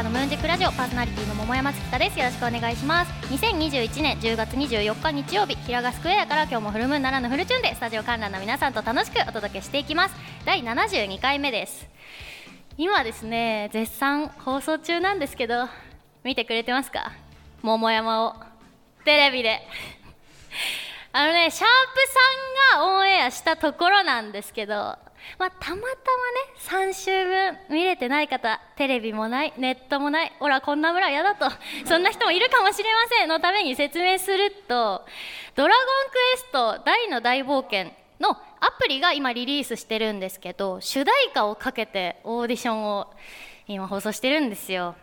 中のムーンジックラジオパーソナリティの桃山月香です。よろしくお願いします。2021年10月24日日曜日平賀スクエアから今日もフルムーンならぬフルチューンでスタジオ観覧の皆さんと楽しくお届けしていきます。第72回目です。今ですね絶賛放送中なんですけど見てくれてますか？桃山をテレビで。あのねシャープさんがオンエアしたところなんですけどまあ、たまたまね3週分見れてない方テレビもないネットもないほらこんな村嫌だとそんな人もいるかもしれませんのために説明すると「ドラゴンクエスト大の大冒険」のアプリが今リリースしてるんですけど主題歌をかけてオーディションを今放送してるんですよ。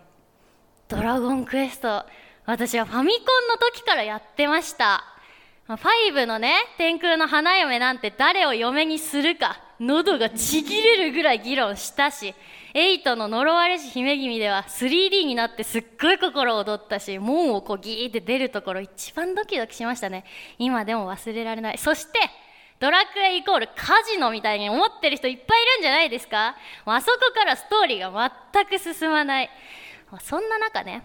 ドラゴンクエスト私はファミコンの時からやってました。5のね天空の花嫁なんて誰を嫁にするか。喉がちぎれるぐらい議論したし8の呪われし姫君では 3D になってすっごい心躍ったし門をこうギーって出るところ一番ドキドキしましたね。今でも忘れられない。そしてドラクエイコールカジノみたいに思ってる人いっぱいいるんじゃないですか？あそこからストーリーが全く進まない。そんな中ね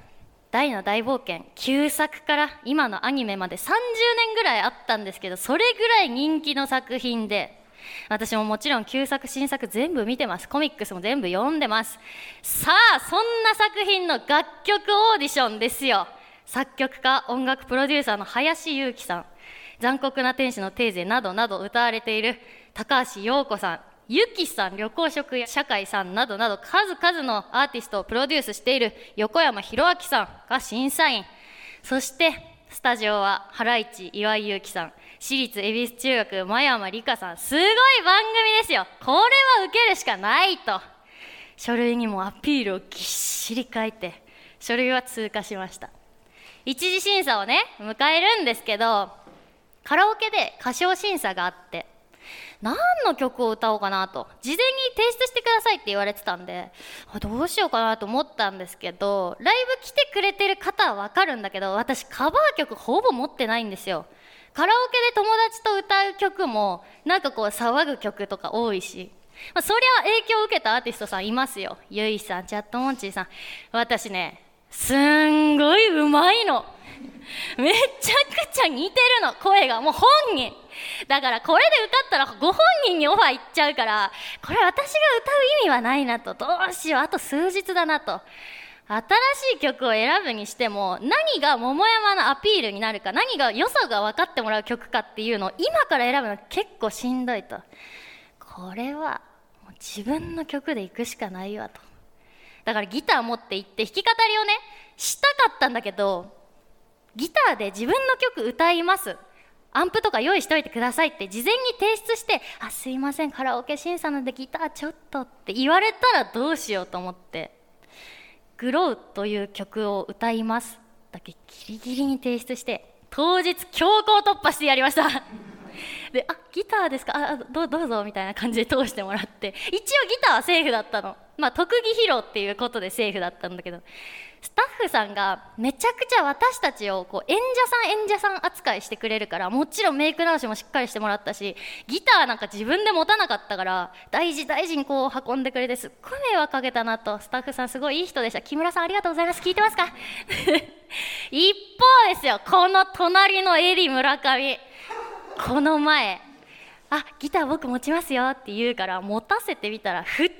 大の大冒険旧作から今のアニメまで30年ぐらいあったんですけどそれぐらい人気の作品で私ももちろん旧作新作全部見てます。コミックスも全部読んでます。さあそんな作品の楽曲オーディションですよ。作曲家音楽プロデューサーの林裕樹さん。残酷な天使のテーゼなどなど歌われている高橋洋子さん。ゆきさん旅行食社会さんなどなど数々のアーティストをプロデュースしている横山弘明さんが審査員。そしてスタジオはハライチ岩井祐希さん私立恵比寿中学真山理香さん。すごい番組ですよ。これは受けるしかないと。書類にもアピールをぎっしり書いて書類は通過しました。一次審査をね迎えるんですけどカラオケで歌唱審査があって何の曲を歌おうかなと。事前に提出してくださいって言われてたんでどうしようかなと思ったんですけどライブ来てくれてる方は分かるんだけど私カバー曲ほぼ持ってないんですよ。カラオケで友達と歌う曲もなんかこう騒ぐ曲とか多いし、まあ、そりゃ影響を受けたアーティストさんいますよ。ゆいさんチャットモンチーさん。私ねすんごいうまいの。めちゃくちゃ似てるの声が。もう本人。だからこれで受かったらご本人にオファーいっちゃうからこれ私が歌う意味はないなと。どうしよう。あと数日だなと新しい曲を選ぶにしても何が桃山のアピールになるか何が良さが分かってもらう曲かっていうのを今から選ぶの結構しんどいと。これは自分の曲で行くしかないわと。だからギター持って行って弾き語りをねしたかったんだけどギターで自分の曲歌います。アンプとか用意しておいてくださいって事前に提出して「あすいませんカラオケ審査なんでギターちょっと」って言われたらどうしようと思って。グロウという曲を歌います。だけギリギリに提出して当日強行突破してやりました。であギターですか？あどどうぞみたいな感じで通してもらって。一応ギターはセーフだったの。まあ特技披露っていうことでセーフだったんだけど。スタッフさんがめちゃくちゃ私たちをこう演者さん演者さん扱いしてくれるからもちろんメイク直しもしっかりしてもらったしギターなんか自分で持たなかったから大事大事にこう運んでくれてすっごい迷惑かけたなと。スタッフさんすごいいい人でした。木村さんありがとうございます。聞いてますか？一方ですよ。この隣のエリ村上。この前あギター僕持ちますよって言うから持たせてみたら普通に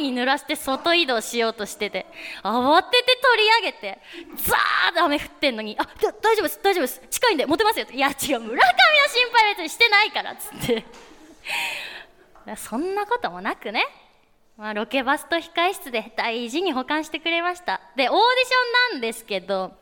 雨に濡らして外移動しようとしてて慌てて取り上げてザーッと雨降ってんのにあ大丈夫です大丈夫です近いんで持てますよっていや違う村上の心配別にしてないからっつって。そんなこともなくね。まあ、ロケバスと控室で大事に保管してくれました。でオーディションなんですけど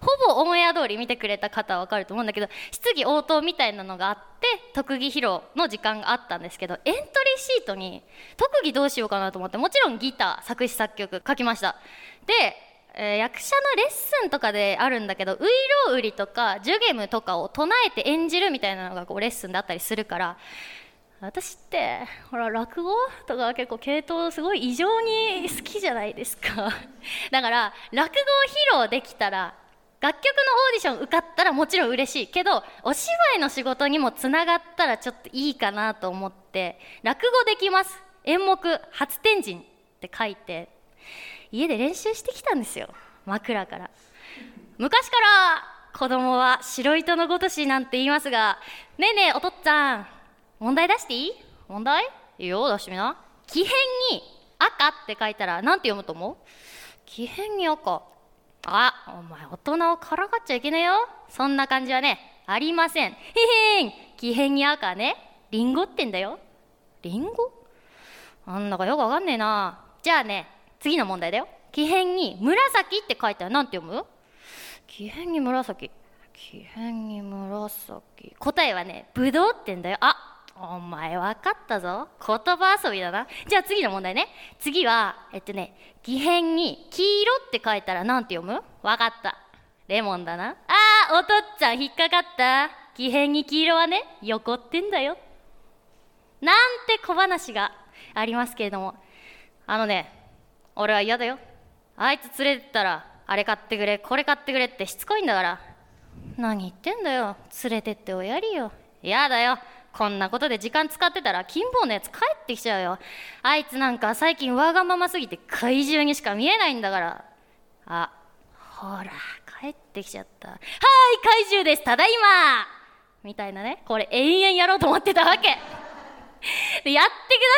ほぼオンエア通り見てくれた方は分かると思うんだけど質疑応答みたいなのがあって特技披露の時間があったんですけどエントリーシートに特技どうしようかなと思ってもちろんギター作詞作曲書きました。で、えー、役者のレッスンとかであるんだけどウイロウ売りとかジュゲムとかを唱えて演じるみたいなのがこうレッスンだったりするから私ってほら落語とか結構系統すごい異常に好きじゃないですか。だから落語を披露できたら楽曲のオーディション受かったらもちろん嬉しい。けどお芝居の仕事にもつながったらちょっといいかなと思って落語できます。演目初天神って書いて家で練習してきたんですよ。枕から。昔から子供は白糸のごとしなんて言いますがねえねえおとっつぁん。問題出していい？問題？いいよ出してみな。木偏に赤って書いたら何て読むと思う？木偏に赤。あお前大人をからかっちゃいけねえよ。そんな感じはねありません。へへん木偏に赤ね。リンゴってんだよ。リンゴ？なんだかよくわかんねえな。じゃあね次の問題だよ。木偏に紫って書いたら何て読む？木偏に紫。木偏に紫。答えはねブドウってんだよ。あお前分かったぞ。言葉遊びだな。じゃあ次の問題ね。次はえっとね木偏に黄色って書いたら何て読む？分かった。レモンだな。あーおとっちゃん引っかかった木偏に黄色はね横ってんだよなんて小話がありますけれども。あのね俺は嫌だよ。あいつ連れてったらあれ買ってくれこれ買ってくれってしつこいんだから。何言ってんだよ。連れてっておやりよ。嫌だよ。こんなことで時間使ってたら金棒のやつ帰ってきちゃうよ。あいつなんか最近わがまますぎて怪獣にしか見えないんだから。あほら帰ってきちゃった。はい怪獣です。ただいま。みたいなね。これ延々やろうと思ってたわけ。でやってくだ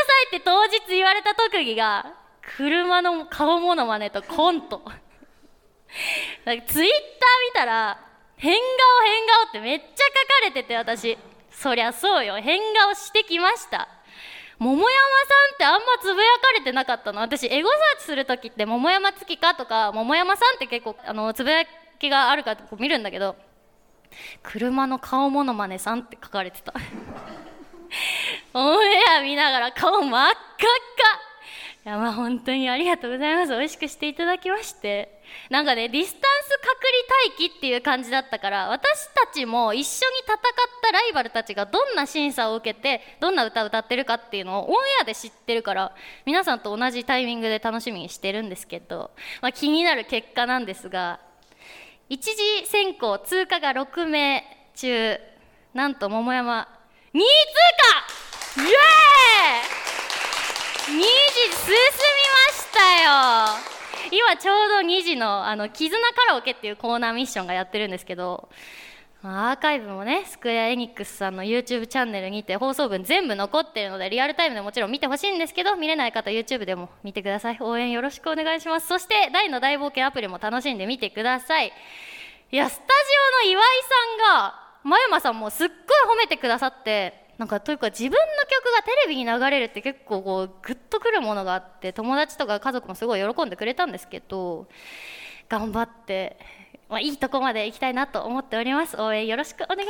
さいって当日言われた特技が車の顔モノマネとコント。ツイッター見たら変顔変顔ってめっちゃ書かれてて私。そりゃそうよ。変顔してきました。桃山さんってあんまつぶやかれてなかったの。私エゴサーチする時って桃山月かとか桃山さんって結構あのつぶやきがあるかと見るんだけど車の顔モノマネさんって書かれてた。オンエア見ながら顔真っ赤っか。いやまあ本当にありがとうございます。美味しくしていただきまして。なんかねディスタンス隔離待機っていう感じだったから私たちも一緒に戦ったライバルたちがどんな審査を受けてどんな歌を歌ってるかっていうのをオンエアで知ってるから皆さんと同じタイミングで楽しみにしてるんですけど、まあ、気になる結果なんですが一次選考通過が6名中なんと桃山2位通過!イエーイ !2 時進みましたよ!今ちょうど2時のあの「絆カラオケ」っていうコーナーミッションがやってるんですけどアーカイブもねスクエア・エニックスさんの YouTube チャンネルにて放送分全部残ってるのでリアルタイムでもちろん見てほしいんですけど見れない方 YouTube でも見てください。応援よろしくお願いします。そして大の大冒険アプリも楽しんでみてください。いやスタジオの岩井さんが真山さんもすっごい褒めてくださってなんかというか自分の曲がテレビに流れるって結構こうグッとくるものがあって友達とか家族もすごい喜んでくれたんですけど頑張って、まあ、いいとこまで行きたいなと思っております。応援よろしくお願いし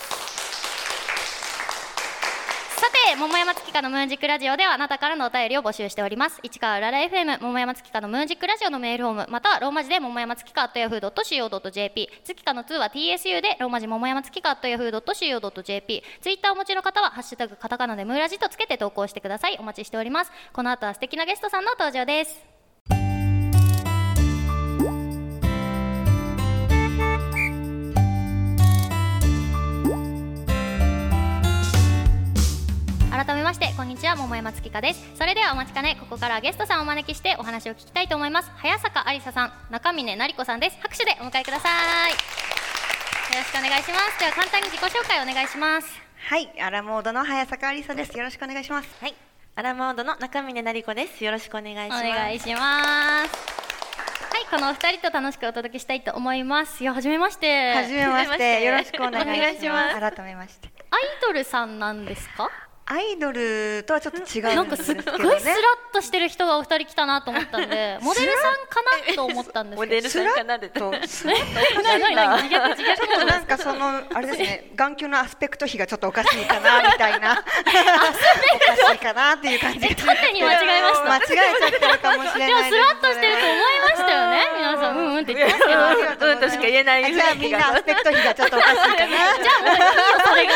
ます。桃山月花のムーンジックラジオではあなたからのお便りを募集しております。市川ララ FM 桃山月花のムーンジックラジオのメールフォームまたはローマ字で桃山月花と Yahoo.co.jp 月花の2は TSU でローマ字桃山月花と Yahoo.co.jp ツイッターお持ちの方はハッシュタグカタカナでムーラジとつけて投稿してください。お待ちしております。この後は素敵なゲストさんの登場です。改めましてこんにちは桃山月香です。それではお待ちかねここからゲストさんをお招きしてお話を聞きたいと思います。早坂ありささん中峰成子さんです。拍手でお迎えください。よろしくお願いします。では簡単に自己紹介お願いします。はいアラモードの早坂ありさです。よろしくお願いします。はい。アラモードの中峰成子です。よろしくお願いします。お願いします。はいこのお二人と楽しくお届けしたいと思います。いや初めまして。初めまして。よろしくお願いします。ます。改めまして。アイドルさんなんですか？アイドルとはちょっと違うなんかすっごいスラッとしてる人がお二人来たなと思ったんでモデルさんかなと思ったんですけど。モデルさんかな？でとちょっとなんかそのあれですね眼球のアスペクト比がちょっとおかしいかなみたいなおかしいかなっていう感じが勝手に間違えました間違えちゃってるかもしれでもないスラッとしてると思いましたよね皆さんうんうんって言ってますけどうんとしか言えないじゃあみんなアスペクト比がちょっとおかしいかなじゃあもういいよそれが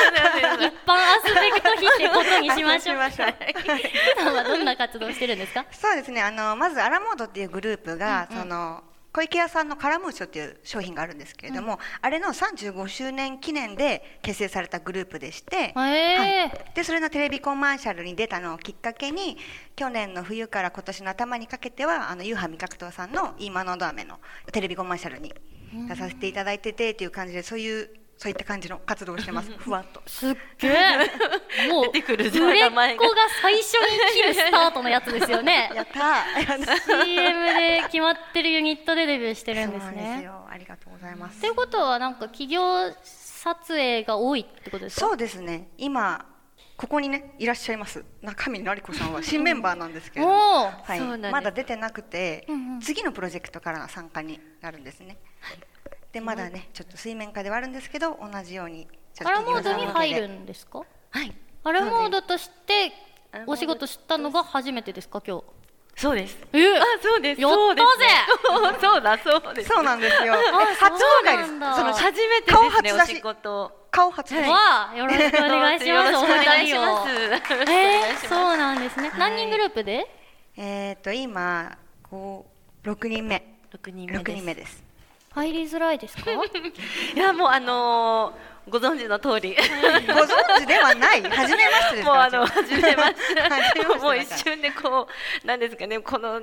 一般アスペクト比ってことにしましょう。普段はどんな活動してるんですか？そうですね。あのまずアラモードっていうグループが、その小池屋さんのカラムーチョっていう商品があるんですけれども、あれの35周年記念で結成されたグループでして、へえはい、でそれのテレビコマーシャルに出たのをきっかけに去年の冬から今年の頭にかけてはあのユーハ味覚糖さんの「今のど飴」のテレビコマーシャルに出させていただいててっていう感じでそういうそういった感じの活動をしてます。ふわっと。すっげえ。もう出てくる売れっ名前が子が最初に切るスタートのやつですよね。やったー。CM で決まってるユニットでデビューしてるんですそうなんですねよ。ありがとうございます。ということはなんか企業撮影が多いってことですか？そうですね。今ここにねいらっしゃいます。中見成子さんは新メンバーなんですけれどはい。まだ出てなくて、うんうん。次のプロジェクトからの参加になるんですね、でまだねちょっと水面下ではあるんですけど同じようにちょっとアラモードに入るんですか？はい。アラモードとしてお仕事したのが初めてですか？今日。そうです。え？あそうです。やったぜ！そうだそうでです。そうなんですよ。初公開です。その初めて顔ですねお初出し。仕事。顔初出し、わあよろしくお願いします。お願いしまおす。えー、そうなんですね。何人グループで？えっ、と今こう6人目。六人目。6です。人目です入りづらいですか？いやもうあのーご存知の通り。ご存知ではない。初めましてですか？もうあの初めまして。もう一瞬でこうなんですかね。この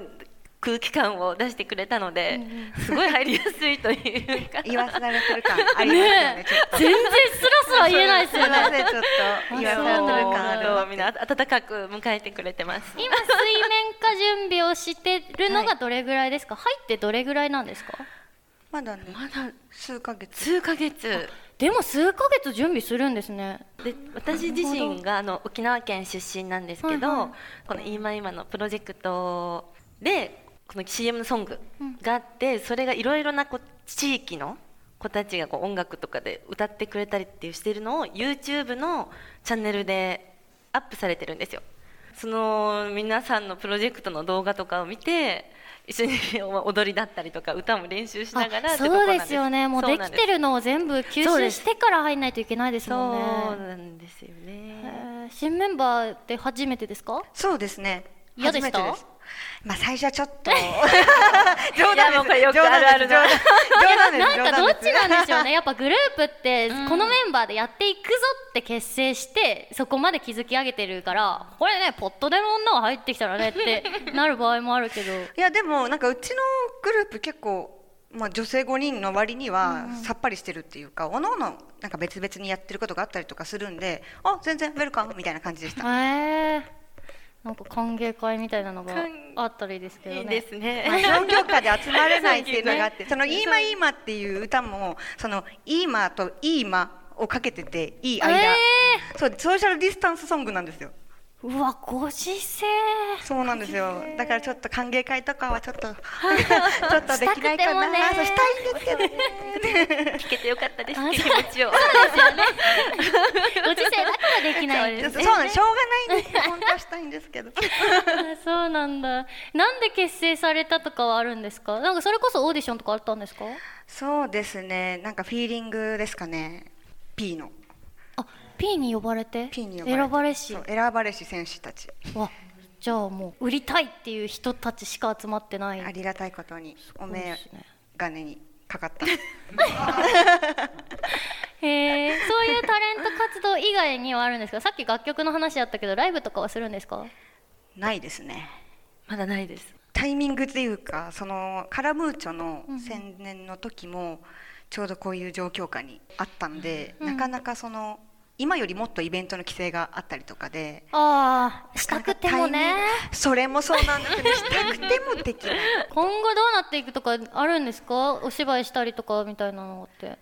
空気感を出してくれたので、すごい入りやすいというか。言わせられてる感ありますよね全然スラスラ言えないですよね。ちょっと。言わせられてる感あるみんな温かく迎えてくれてます。今水面下準備をしてるのがどれぐらいですか、入ってどれぐらいなんですか？まだねまだ。数ヶ月。数ヶ月。でも数ヶ月準備するんですね。で私自身があの沖縄県出身なんですけど、はいはい。この「今今」のプロジェクトでこの CM ソングがあって、それがいろいろなこう地域の子たちがこう音楽とかで歌ってくれたりっていうしてるのを YouTube のチャンネルでアップされてるんですよ。その皆さんのプロジェクトの動画とかを見て一緒に踊りだったりとか歌も練習しながらあそうですよね。もうできてるのを全部吸収してから入んないといけないですもんね。そうなんですよへねー。新メンバーで初めてですか？そうですね嫌でした？まあ最初はちょっと。い 冗談です。よくあるあるな。冗談。です。なんかどっちなんでしょうね。ねやっぱグループってうん。このメンバーでやっていくぞって結成してそこまで築き上げてるからこれねポットでの女が入ってきたらねって なる場合もあるけど。いやでもなんかうちのグループ結構まあ、女性5人の割にはさっぱりしてるっていうか、おのおのなんか別々にやってることがあったりとかするんであ全然ウェルカムみたいな感じでした。へえなんか歓迎会みたいなのが歓あったらいいですけどね。いいですね。まあ、状況下で集まれないっていうのがあって、その「いいまいいま」っていう歌もその「いいま」と「いいま」をかけてていい間、えそうソーシャルディスタンスソングなんですようわご時世。そうなんですよ。だからちょっと歓迎会とかはちょっと ちょっとできないかな。したくてもね。そうしたいんですけどね。聞けてよかったですあ気持ちを。ご時世だからできないですね。そうなんです。しょうがないんですよ本当はしたいんですけど。あ そうなんだ。なんで結成されたとかはあるんですか？なんかそれこそオーディションとかあったんですか？そうですね。なんかフィーリングですかね。P の。あ P に呼ばれて P に呼ばれて。選ばれし。選ばれし選手たち。わじゃあもう売りたいっていう人たちしか集まってない。ありがたいことにおそう目ですね金にかかった。へえそういうタレント活動以外にはあるんですか？さっき楽曲の話あったけどライブとかはするんですか？ないですね。まだないです。タイミングっていうかそのカラムーチョの宣伝の時もちょうどこういう状況下にあったんで、うん。なかなかその今よりもっとイベントの規制があったりとかでああしたくてもね。それもそうなんですけどしたくてもできない。今後どうなっていくとかあるんですか？お芝居したりとかみたいなのって。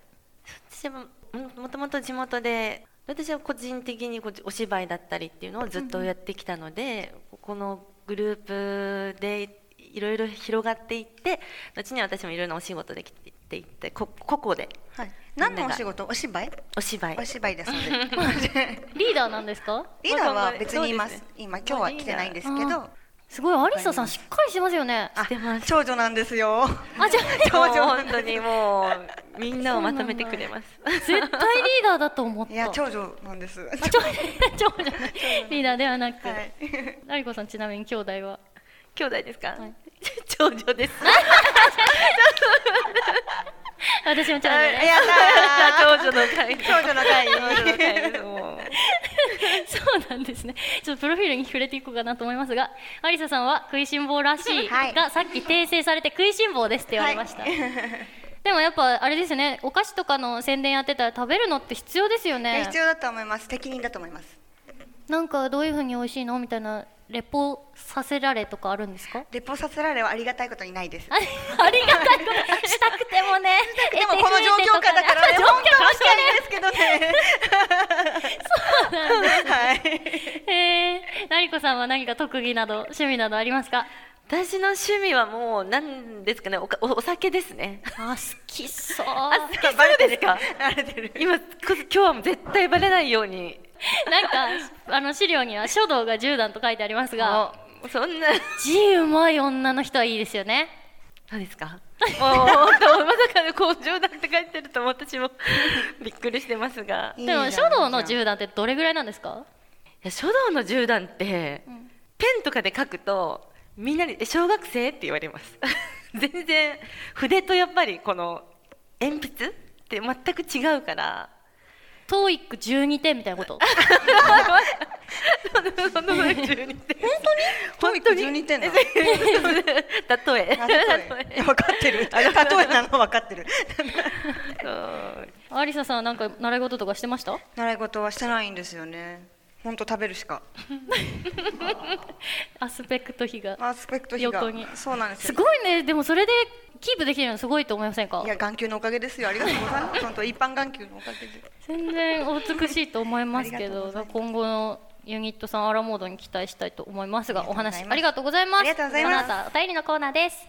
私もももともと地元で私は個人的にこうお芝居だったりっていうのをずっとやってきたので、このグループでいろいろ広がっていって後には私もいろんなお仕事できていってこ個々で。はい、何のお仕事？お芝居？お芝居。お芝居ですので。リーダーなんですか？リーダーは別にいます。今今日は来てないんですけあどすごいアリサさんしっかりしてますよね。あしてます長女なんですよ。あじゃあ もう本当にもうみんなをまとめてくれます。絶対リーダーだと思った。いや長女なんです。あ長 長女。リーダーではなく、はい。ラリコさんちなみに兄弟は？兄弟ですか、はい。長女です。私もちょうどあねやだ長女の会ー。長女の会。長女の会。そうなんですね。ちょっとプロフィールに触れていこうかなと思いますがアリサさんは食いしん坊らしいはい。がさっき訂正されて食いしん坊ですって言われました、はい。でもやっぱあれですよね。お菓子とかの宣伝やってたら食べるのって必要ですよね。必要だと思います。適任だと思います。なんかどういう風に美味しいの？みたいなレポさせられとかあるんですか？レポさせられはありがたいことにないです。あありがたいこと？したくてもね。でもこの状況下だからね状況本当は関したいんですけどね。はい。係へえなりこさんは何か特技など趣味などありますか？私の趣味はもう何ですかね？おかおお酒ですね。あ好きそう。あ好きそうですか？バレてる。今こそ今日は絶対バレないように なんかあの資料には書道が10段と書いてありますがあそんな。字うまい女の人はいいですよね。何ですか。もうまさかの工場だって書いてると私も びっくりしてますが。いでも書道のいいじゃん10段ってどれぐらいなんですか？や書道の10段って、ペンとかで書くとみんなにえ「小学生?」って言われます。全然筆とやっぱりこの鉛筆って全く違うからトーイック12点みたいなこと？そのその12点本当に12点なの？例えあ例え分かってる例えなの分かってるアリサさんはなんか習い事とかしてました習い事はしてないんですよね本当食べるしか。アスペクト比が。アスペクト比が。横に。そうなんですよ。すごいね。でもそれでキープできるのすごいと思いませんか？いや眼球のおかげですよ。ありがとうございます。本当一般眼球のおかげで全然お美しいと思いますけど今後のユニットさんアラモードに期待したいと思いますがお話ありがとうございます。ありがとうございます。この後お便りのコーナーです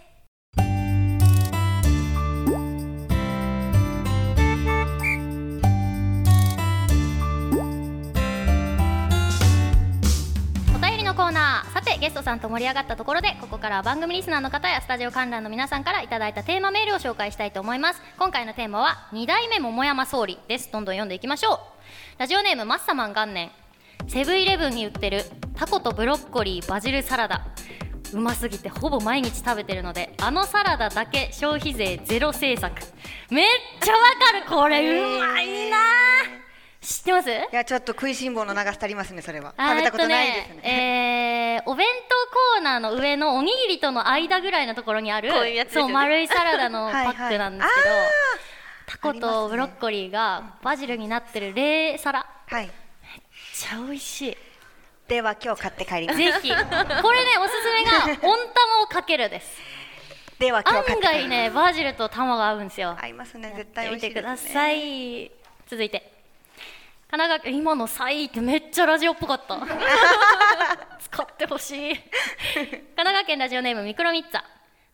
コーナー。さてゲストさんと盛り上がったところでここからは番組リスナーの方やスタジオ観覧の皆さんからいただいたテーマメールを紹介したいと思います。今回のテーマは2代目桃山総理です。どんどん読んでいきましょう。ラジオネームマッサマン元年。セブンイレブンに売ってるタコとブロッコリーバジルサラダ。うますぎてほぼ毎日食べてるのであのサラダだけ消費税ゼロ政策。めっちゃわかる。これうまいな知ってます？いやちょっと食いしん坊の長さ足りますねそれは。あ食べたことないですえっとねえーお弁当コーナーの上のおにぎりとの間ぐらいのところにあるそう丸いサラダのパ はい。ックなんですけど、はいタコとブロッコリーがバジルになってる冷サラ。めっはいちゃ美味しい。では今日買って帰ります。ぜひ。これねおすすめが 温玉をかけるです。では今日買案外ねバジルと玉が合うんですよ。合いますね。絶対美味しいですね。さい。続いて神奈川県今の「サイ」ってめっちゃラジオっぽかった。使ってほしい。神奈川県ラジオネームミクロミッツァ。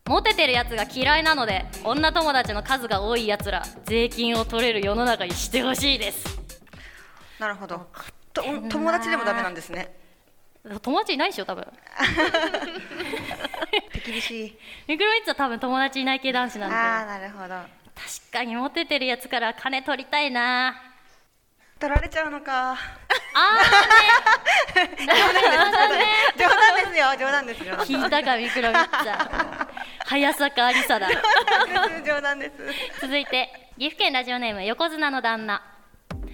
モテてるやつが嫌いなので女友達の数が多いやつら税金を取れる世の中にしてほしいです。なるほど。と友達でもダメなんですね。友達いないでしょ多分。手厳し。い ミクロミッツァ多分友達いない系男子なんで。ああなるほど。確かにモテてるやつから金取りたいな取られちゃうのか。あ冗談ですよ冗談ですよーね聞いたかミクロミッツァ 早坂ありさだ。冗談です。続いて岐阜県ラジオネーム横綱の旦那。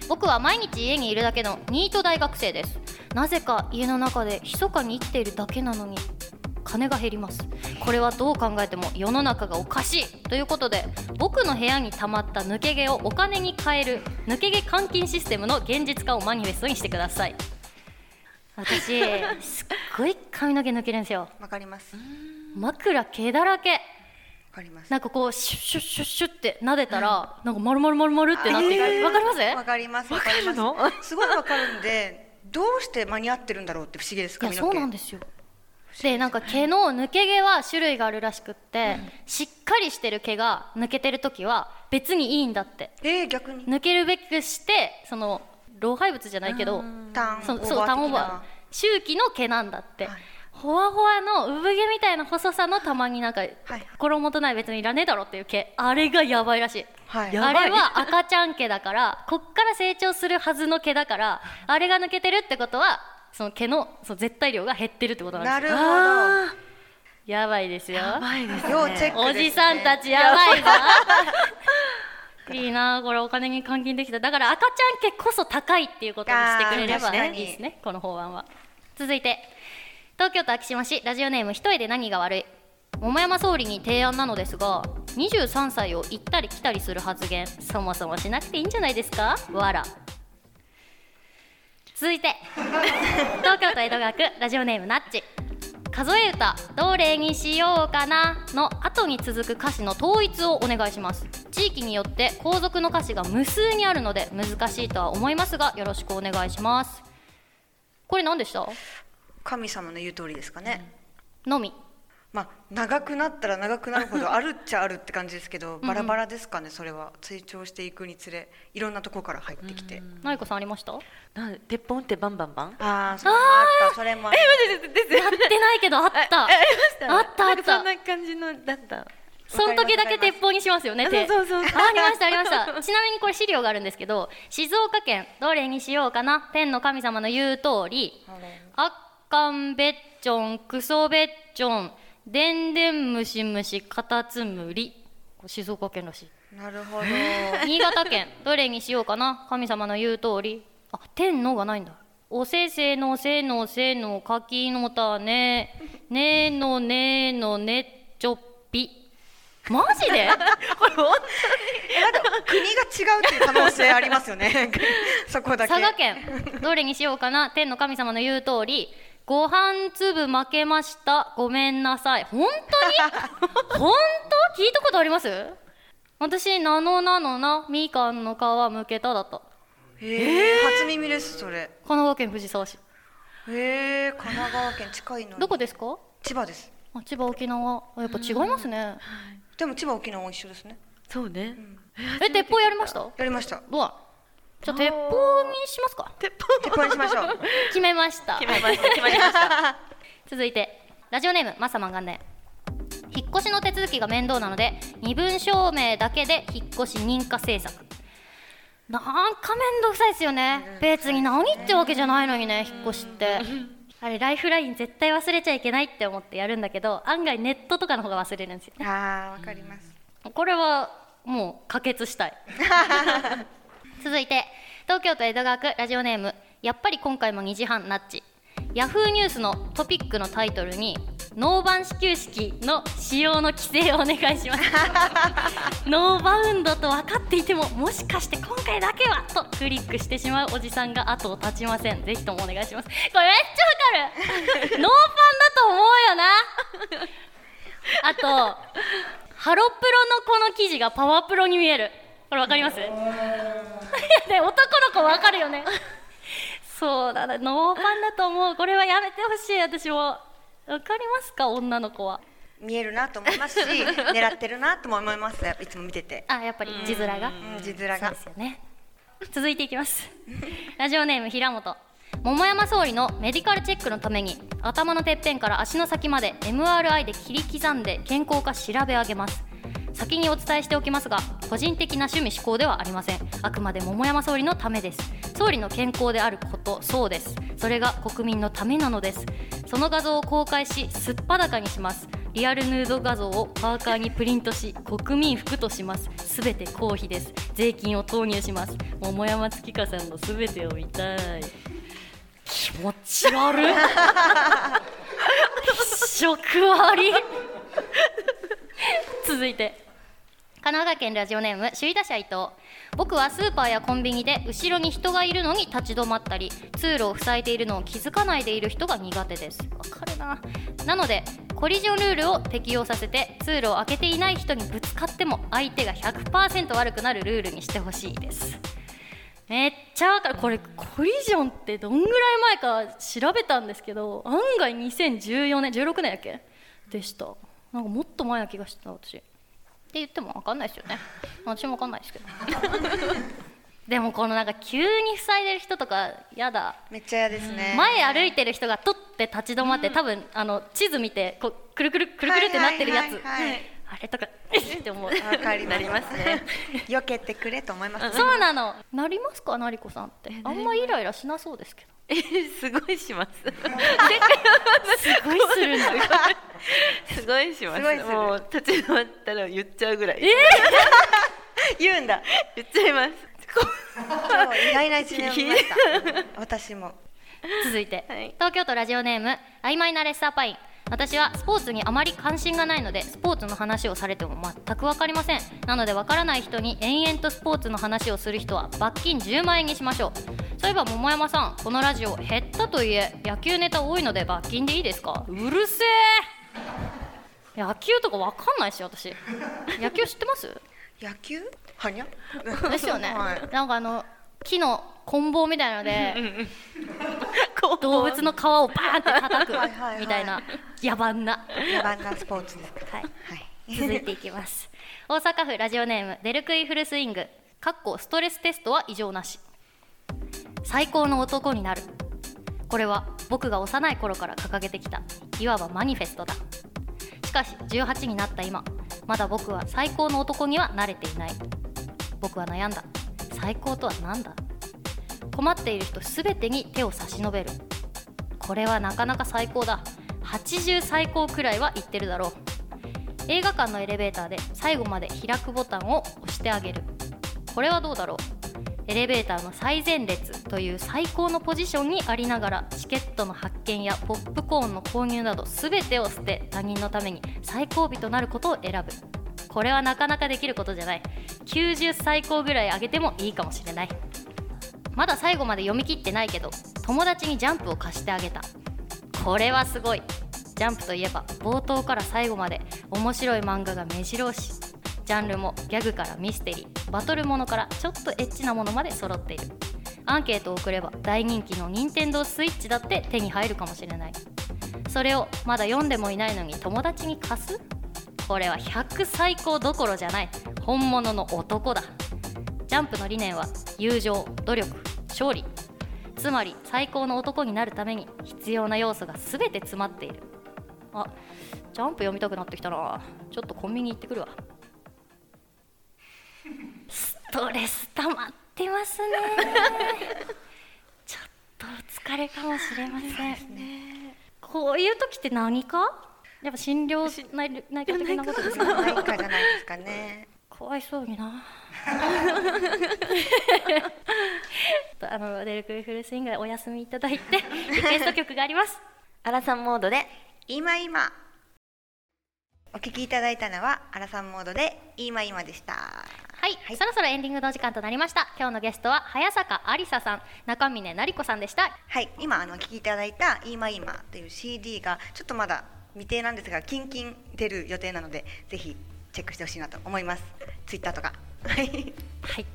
僕は毎日家にいるだけのニート大学生です。なぜか家の中で密かに生きているだけなのに金が減ります。これはどう考えても世の中がおかしい。ということで僕の部屋に溜まった抜け毛をお金に換える抜け毛換金システムの現実化をマニフェストにしてください。私すっごい髪の毛抜けるんですよ。わかります。わ枕毛だらけ。かります。なんかこうシュッシュッシュッシュッって撫でたら、なんか丸々丸々ってなってわ、えー。かります？わかります。わかります。すごいわかるんでどうして間に合ってるんだろうって不思議です髪の毛。そうなんですよでなんか毛の抜け毛は種類があるらしくって、しっかりしてる毛が抜けてる時は別にいいんだって。えー、逆に。抜けるべくしてその老廃物じゃないけどターンそうそうターンオーバー。周期の毛なんだって、はい。ほわほわの産毛みたいな細さのたまになんか、はい心もとない別にいらねえだろっていう毛。あれがやばいらしい。はい。あれは赤ちゃん毛だからこっから成長するはずの毛だからあれが抜けてるってことはその毛のその絶対量が減ってるってことなんですよ。なるほど。やばいですよやばいですね。要チェックねおじさんたちやばいぞ。いいなこれお金に換金できた。だから赤ちゃん家こそ高いっていうことにしてくれればいいですねこの法案は。続いて東京都昭島市ラジオネーム一重で何が悪い。桃山総理に提案なのですが23歳を行ったり来たりする発言。そもそもしなくていいんじゃないですか？わら続いて 東京都江戸川区ラジオネームナッチ。数え歌どれにしようかなの後に続く歌詞の統一をお願いします。地域によって後続の歌詞が無数にあるので難しいとは思いますがよろしくお願いします。これ何でした？神様の言う通りですかね、のみまあ長くなったら長くなるほどあるっちゃあるって感じですけどバラバラですかねそれは。成長していくにつれいろんなとこから入ってきて、ないこさんありました？やなんで鉄砲ってバンバンバン？ああそれもあったそれもあった。ってないけどあった。ありましたあったあった。なんかそんな感じのだったその時だけ鉄砲にしますよねそうそうそう。あありましたありました。ちなみにこれ資料があるんですけど静岡県どれにしようかな？天の神様の言う通りあっかんべっちょんくそべっちょんでんでんむしむしかたつむり。これ静岡県らしい。なるほど。新潟県。どれにしようかな。神様の言う通り。あ天のがないんだ。おせせのせのせの柿の種。ねのねのねっちょっぴ。マジで？えなんか国が違うっていう可能性ありますよね。そこだけ。佐賀県。どれにしようかな。天の神様の言う通りご飯粒負けました。ごめんなさい。本当に？本当？聞いたことあります？私なのなのな。みかんの皮むけただった。へえ初耳ですそれ。神奈川県藤沢市。へえ神奈川県近いのに。どこですか？千葉です。あ千葉沖縄。あやっぱ違いますね。でも千葉沖縄も一緒ですね。そうね。え鉄砲やりました？やりました。どうだじゃあ鉄砲にしますか？鉄砲にしましょう。決めました。決めました。決まりました。続いてラジオネームマサマン元年引っ越しの手続きが面倒なので身分証明だけで引っ越し認可政策なんか面倒くさいですよね。別に何ってわけじゃないのにね引っ越しって。あれライフライン絶対忘れちゃいけないって思ってやるんだけど案外ネットとかの方が忘れるんですよね。ああわかります。これはもう可決したい続いて東京都江戸川区ラジオネームやっぱり今回も2時半ナッチ。ヤフーニュースのトピックのタイトルにノーバン始球式の使用の規制をお願いします。ノーバウンドと分かっていてももしかして今回だけはとクリックしてしまうおじさんが後を絶ちません。ぜひともお願いします。これめっちゃわかる。ノーパンだと思うよな。あとハロプロのこの記事がパワープロに見える。これわかります？ね男の子わかるよね。そうだなノーパンだと思う。これはやめてほしい。私も。わかりますか？女の子は。見えるなと思いますし 狙ってるなとも思います。いつも見てて。あやっぱり字面が？うん字面が。ですよね。続いていきます。ラジオネーム平本。桃山総理のメディカルチェックのために頭のてっぺんから足の先まで MRI で切り刻んで健康か調べ上げます先にお伝えしておきますが個人的な趣味思考ではありません。あくまで桃山総理のためです。総理の健康であることそうです。それが国民のためなのです。その画像を公開しすっぱだかにします。リアルヌード画像をパーカーにプリントし国民服とします。すべて公費です。税金を投入します。桃山月花さんのすべてを見たい。気持ち悪い。気色悪い続いて神奈川県ラジオネーム首位打者伊藤。僕はスーパーやコンビニで後ろに人がいるのに立ち止まったり通路を塞いでいるのを気づかないでいる人が苦手です。わかるな。なのでコリジョンルールを適用させて通路を開けていない人にぶつかっても相手が100%悪くなるルールにしてほしいです。めっちゃわかる。これコリジョンってどんぐらい前か調べたんですけど案外2014年16年やっけ？でした。なんかもっと前な気がしてた私。言っても分かんないですよね。私も分かんないですけど。でもこのなんか急に塞いでる人とかやだ。めっちゃ嫌ですね。前歩いてる人が取って立ち止まって多分あの地図見てこうくるくるくるくるってなってるやつ。あれとかえっって思う。わかりますなりますね。避けてくれと思いますそうなの。なりますかなりこさんって。あんまイライラしなそうですけどえすごいします。すごいするんだ。すごいしますすする。もう立ち止まったら言っちゃうぐらい。言うんだ。言っちゃいます。意外な一面を見ました。私も。続いて、はい。東京都ラジオネーム曖昧なレッサーパイン私はスポーツにあまり関心がないのでスポーツの話をされても全く分かりません。なので分からない人に延々とスポーツの話をする人は罰金10万円にしましょう。そういえば桃山さんこのラジオ減ったといえ野球ネタ多いので罰金でいいですか？うるせえ。野球とか分かんないし私。野球知ってます？野球？はにゃ？ですよね、はい。なんかあの木の棍棒みたいなので動物の皮をバーンって叩くみたいな野蛮な、野蛮なスポーツですはい、はい。続いていきます。大阪府ラジオネームデルクイフルスイング。かっこストレステストは異常なし。最高の男になる。これは僕が幼い頃から掲げてきたいわばマニフェストだ。しかし18になった今まだ僕は最高の男には慣れていない。僕は悩んだ。最高とは何だ困っている人すべてに手を差し伸べる。これはなかなか最高だ。80最高くらいは言ってるだろう。映画館のエレベーターで最後まで開くボタンを押してあげる。これはどうだろう。エレベーターの最前列という最高のポジションにありながらチケットの発券やポップコーンの購入など全てを捨て他人のために最後尾となることを選ぶ。これはなかなかできることじゃない。90最高ぐらい上げてもいいかもしれない。まだ最後まで読み切ってないけど友達にジャンプを貸してあげた。これはすごい。ジャンプといえば冒頭から最後まで面白い漫画が目白押し。ジャンルもギャグからミステリー。バトルものからちょっとエッチなものまで揃っている。アンケートを送れば大人気の任天堂スイッチだって手に入るかもしれない。それをまだ読んでもいないのに友達に貸す？これは100最高どころじゃない。本物の男だ。ジャンプの理念は友情努力。勝利。つまり最高の男になるために必要な要素が全て詰まっている。あジャンプ読みたくなってきたな。ちょっとコンビニ行ってくるわ。ストレス溜まってますね。ちょっとお疲れかもしれません。こういう時って何か？やっぱ診療内内科的なことですか？何かじゃないですかね。かわいそうにな あのデルクリフルスイングでお休みいただいて リクエスト曲があります。アラサンモードで今今。お聞きいただいたのはアラサンモードで今今でした。はい、はい。そろそろエンディングのお時間となりました。今日のゲストは早坂ありささん中峰成子さんでした。はい今あのお聞きいただいた今今という CD がちょっとまだ未定なんですがキンキン出る予定なのでぜひチェックしてほしいなと思います。ツイッターとか。はい。はい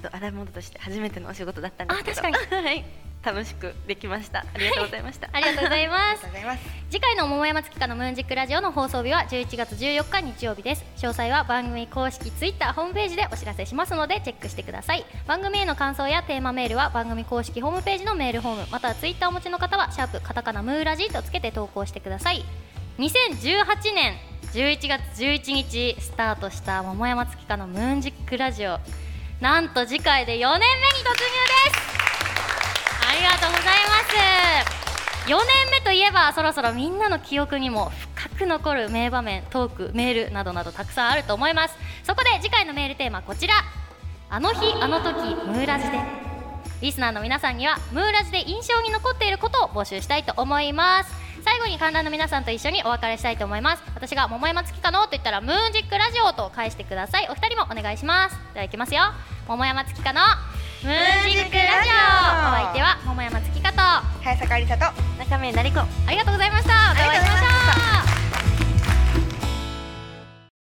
ちょっとアラモードとして初めてのお仕事だったんですけど。あ確か はい。楽しくできました。ありがとうございました。ありがとうございます。ありがとうございます。次回の桃山月花のムーンジックラジオの放送日は11月14日日曜日です。詳細は番組公式ツイッターホームページでお知らせしますのでチェックしてください。番組への感想やテーマメールは番組公式ホームページのメールフォームまたはツイッターお持ちの方はシャープカタカナムーラジとつけて投稿してください。2018年11月11日スタートした桃山月花のムーンジックラジオなんと次回で4年目に突入です。ありがとうございます。4年目といえばそろそろみんなの記憶にも深く残る名場面トークメールなどなどたくさんあると思います。そこで次回のメールテーマこちら。あの日あの時ムーラジで。リスナーの皆さんにはムーラジで印象に残っていることを募集したいと思います。最後に観覧の皆さんと一緒にお別れしたいと思います。私が桃山月かのと言ったらムーンジックラジオと返してくださいお二人もお願いします。ではいきます。よ桃山月かのムーンジックラジオお相手は桃山月かと早坂ありさと中身成子ありがとうございました。またお会いしましょう。